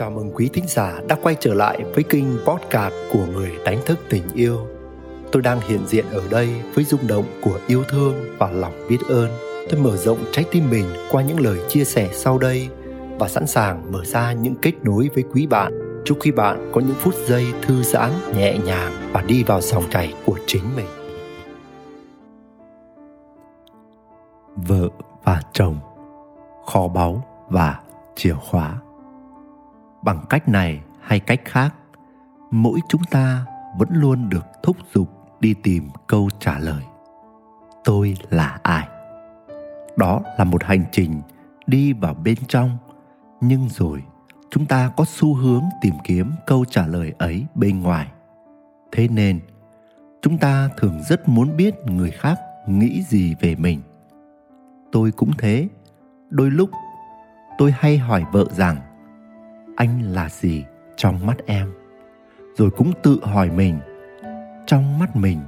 Chào mừng quý thính giả đã quay trở lại với kênh podcast của người đánh thức tình yêu. Tôi đang hiện diện ở đây với rung động của yêu thương và lòng biết ơn. Tôi mở rộng trái tim mình qua những lời chia sẻ sau đây và sẵn sàng mở ra những kết nối với quý bạn. Chúc quý bạn có những phút giây thư giãn, nhẹ nhàng và đi vào dòng chảy của chính mình. Vợ và chồng, kho báu và chìa khóa bằng cách này hay cách khác, mỗi chúng ta vẫn luôn được thúc giục đi tìm câu trả lời. Tôi là ai? Đó là một hành trình đi vào bên trong, nhưng rồi chúng ta có xu hướng tìm kiếm câu trả lời ấy bên ngoài. Thế nên, chúng ta thường rất muốn biết người khác nghĩ gì về mình. Tôi cũng thế. Đôi lúc, tôi hay hỏi vợ rằng anh là gì trong mắt em? Rồi cũng tự hỏi mình, trong mắt mình,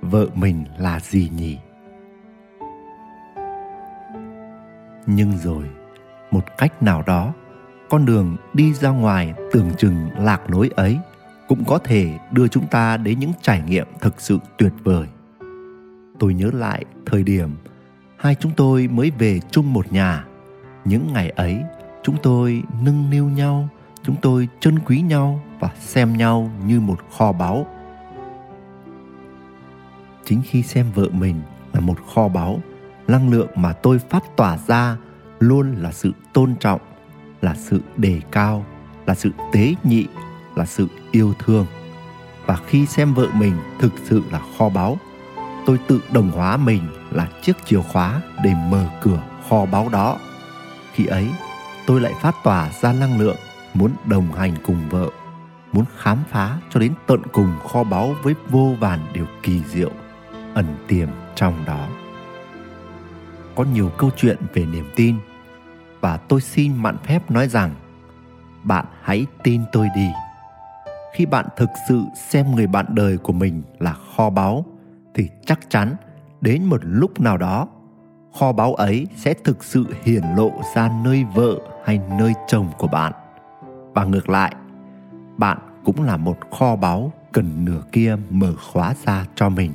vợ mình là gì nhỉ? Nhưng rồi, một cách nào đó, con đường đi ra ngoài tưởng chừng lạc lối ấy cũng có thể đưa chúng ta đến những trải nghiệm thực sự tuyệt vời. Tôi nhớ lại thời điểm hai chúng tôi mới về chung một nhà. Những ngày ấy chúng tôi nâng niu nhau, chúng tôi trân quý nhau và xem nhau như một kho báu. Chính khi xem vợ mình là một kho báu, năng lượng mà tôi phát tỏa ra luôn là sự tôn trọng, là sự đề cao, là sự tế nhị, là sự yêu thương. Và khi xem vợ mình thực sự là kho báu, tôi tự đồng hóa mình là chiếc chìa khóa để mở cửa kho báu đó. Khi ấy tôi lại phát tỏa ra năng lượng, muốn đồng hành cùng vợ, muốn khám phá cho đến tận cùng kho báu với vô vàn điều kỳ diệu, ẩn tiềm trong đó. Có nhiều câu chuyện về niềm tin, và tôi xin mạn phép nói rằng, bạn hãy tin tôi đi. Khi bạn thực sự xem người bạn đời của mình là kho báu, thì chắc chắn đến một lúc nào đó, kho báu ấy sẽ thực sự hiển lộ ra nơi vợ hay nơi chồng của bạn. Và ngược lại, bạn cũng là một kho báu cần nửa kia mở khóa ra cho mình.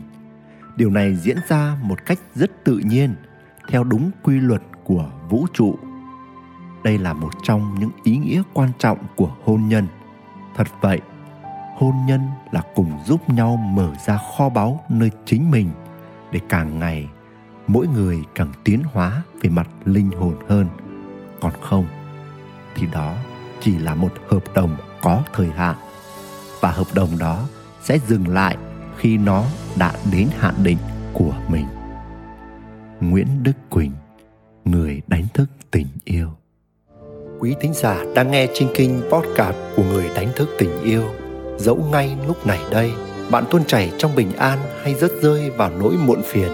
Điều này diễn ra một cách rất tự nhiên, theo đúng quy luật của vũ trụ. Đây là một trong những ý nghĩa quan trọng của hôn nhân. Thật vậy, hôn nhân là cùng giúp nhau mở ra kho báu nơi chính mình, để càng ngày mỗi người càng tiến hóa về mặt linh hồn hơn. Còn không thì đó chỉ là một hợp đồng có thời hạn. Và hợp đồng đó sẽ dừng lại khi nó đã đến hạn định của mình. Nguyễn đức quỳnh, người đánh thức tình yêu. Quý thính giả đang nghe trên kinh podcast của người đánh thức tình yêu, dẫu ngay lúc này đây, bạn tuôn chảy trong bình an hay rớt rơi vào nỗi muộn phiền.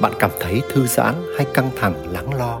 Bạn cảm thấy thư giãn hay căng thẳng, lắng lo?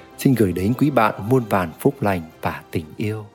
xin gửi đến quý bạn muôn vàn phúc lành và tình yêu.